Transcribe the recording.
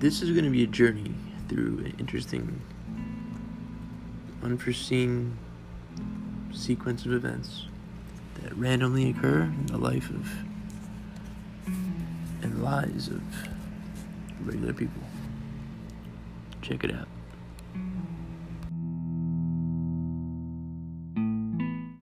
this is going to be a journey through an interesting, unforeseen sequence of events that randomly occur in the life of and lives of regular people. Check it out.